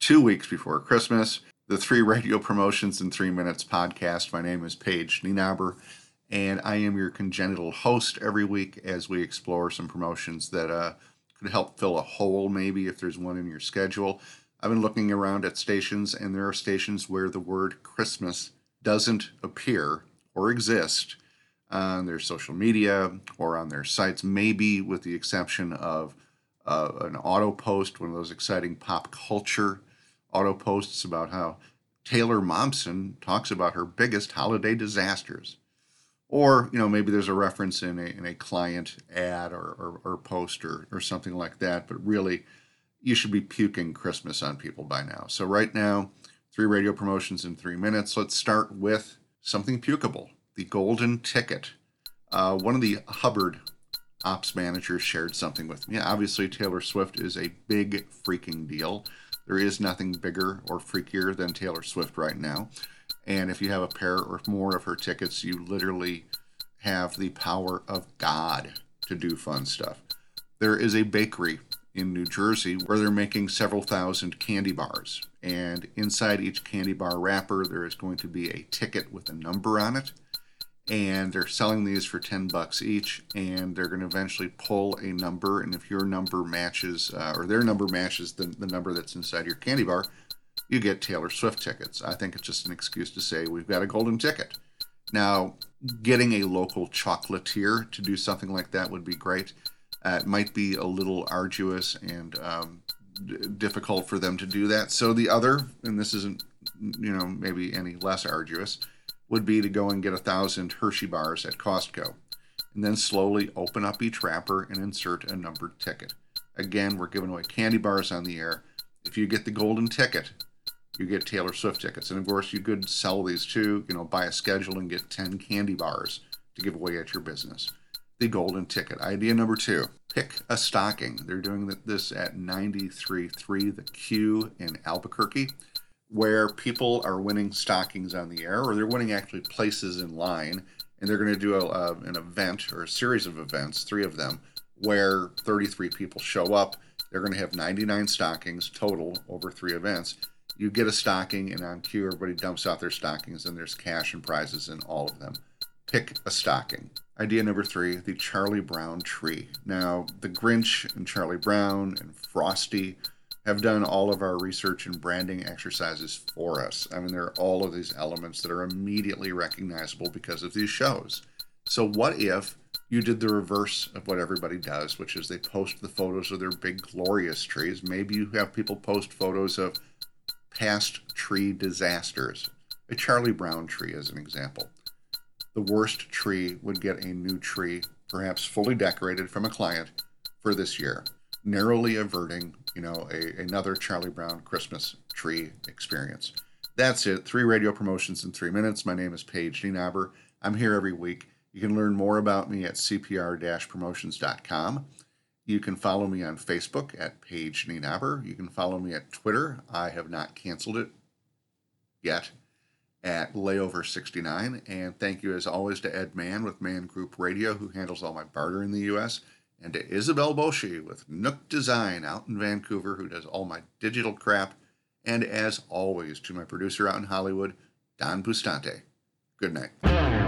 two weeks before Christmas. The three radio promotions in three minutes podcast. My name is Paige Nienaber, and I am your congenital host every week as we explore some promotions that uh, could help fill a hole, maybe if there's one in your schedule. I've been looking around at stations, and there are stations where the word Christmas doesn't appear or exist on their social media or on their sites, maybe with the exception of uh, an auto post, one of those exciting pop culture auto posts about how Taylor Momsen talks about her biggest holiday disasters. Or, you know, maybe there's a reference in a, in a client ad or, or, or post or, or something like that, but really, you should be puking Christmas on people by now. So, right now, three radio promotions in three minutes. Let's start with something pukable the golden ticket. Uh, one of the Hubbard ops manager shared something with me. Obviously, Taylor Swift is a big freaking deal. There is nothing bigger or freakier than Taylor Swift right now. And if you have a pair or more of her tickets, you literally have the power of God to do fun stuff. There is a bakery in New Jersey where they're making several thousand candy bars. And inside each candy bar wrapper, there is going to be a ticket with a number on it and they're selling these for 10 bucks each and they're going to eventually pull a number and if your number matches uh, or their number matches the, the number that's inside your candy bar you get taylor swift tickets. I think it's just an excuse to say we've got a golden ticket. Now getting a local chocolatier to do something like that would be great. Uh, it might be a little arduous and um, d- difficult for them to do that. So the other and this isn't you know maybe any less arduous would be to go and get a thousand Hershey bars at Costco, and then slowly open up each wrapper and insert a numbered ticket. Again, we're giving away candy bars on the air. If you get the golden ticket, you get Taylor Swift tickets. And of course, you could sell these too, you know, buy a schedule and get 10 candy bars to give away at your business. The golden ticket. Idea number two pick a stocking. They're doing this at 93.3 The Q in Albuquerque where people are winning stockings on the air, or they're winning actually places in line, and they're going to do a, an event or a series of events, three of them, where 33 people show up. They're going to have 99 stockings total over three events. You get a stocking, and on cue, everybody dumps out their stockings, and there's cash and prizes in all of them. Pick a stocking. Idea number three the Charlie Brown tree. Now, the Grinch and Charlie Brown and Frosty have done all of our research and branding exercises for us. I mean, there are all of these elements that are immediately recognizable because of these shows. So, what if you did the reverse of what everybody does, which is they post the photos of their big, glorious trees? Maybe you have people post photos of past tree disasters. A Charlie Brown tree, as an example. The worst tree would get a new tree, perhaps fully decorated from a client, for this year, narrowly averting you know, a, another Charlie Brown Christmas tree experience. That's it. Three radio promotions in three minutes. My name is Paige Nienaber. I'm here every week. You can learn more about me at cpr-promotions.com. You can follow me on Facebook at Paige Nienaber. You can follow me at Twitter. I have not canceled it yet at Layover69. And thank you, as always, to Ed Mann with Mann Group Radio, who handles all my barter in the U.S and to Isabel Boshi with Nook Design out in Vancouver, who does all my digital crap, and as always, to my producer out in Hollywood, Don Bustante. Good night.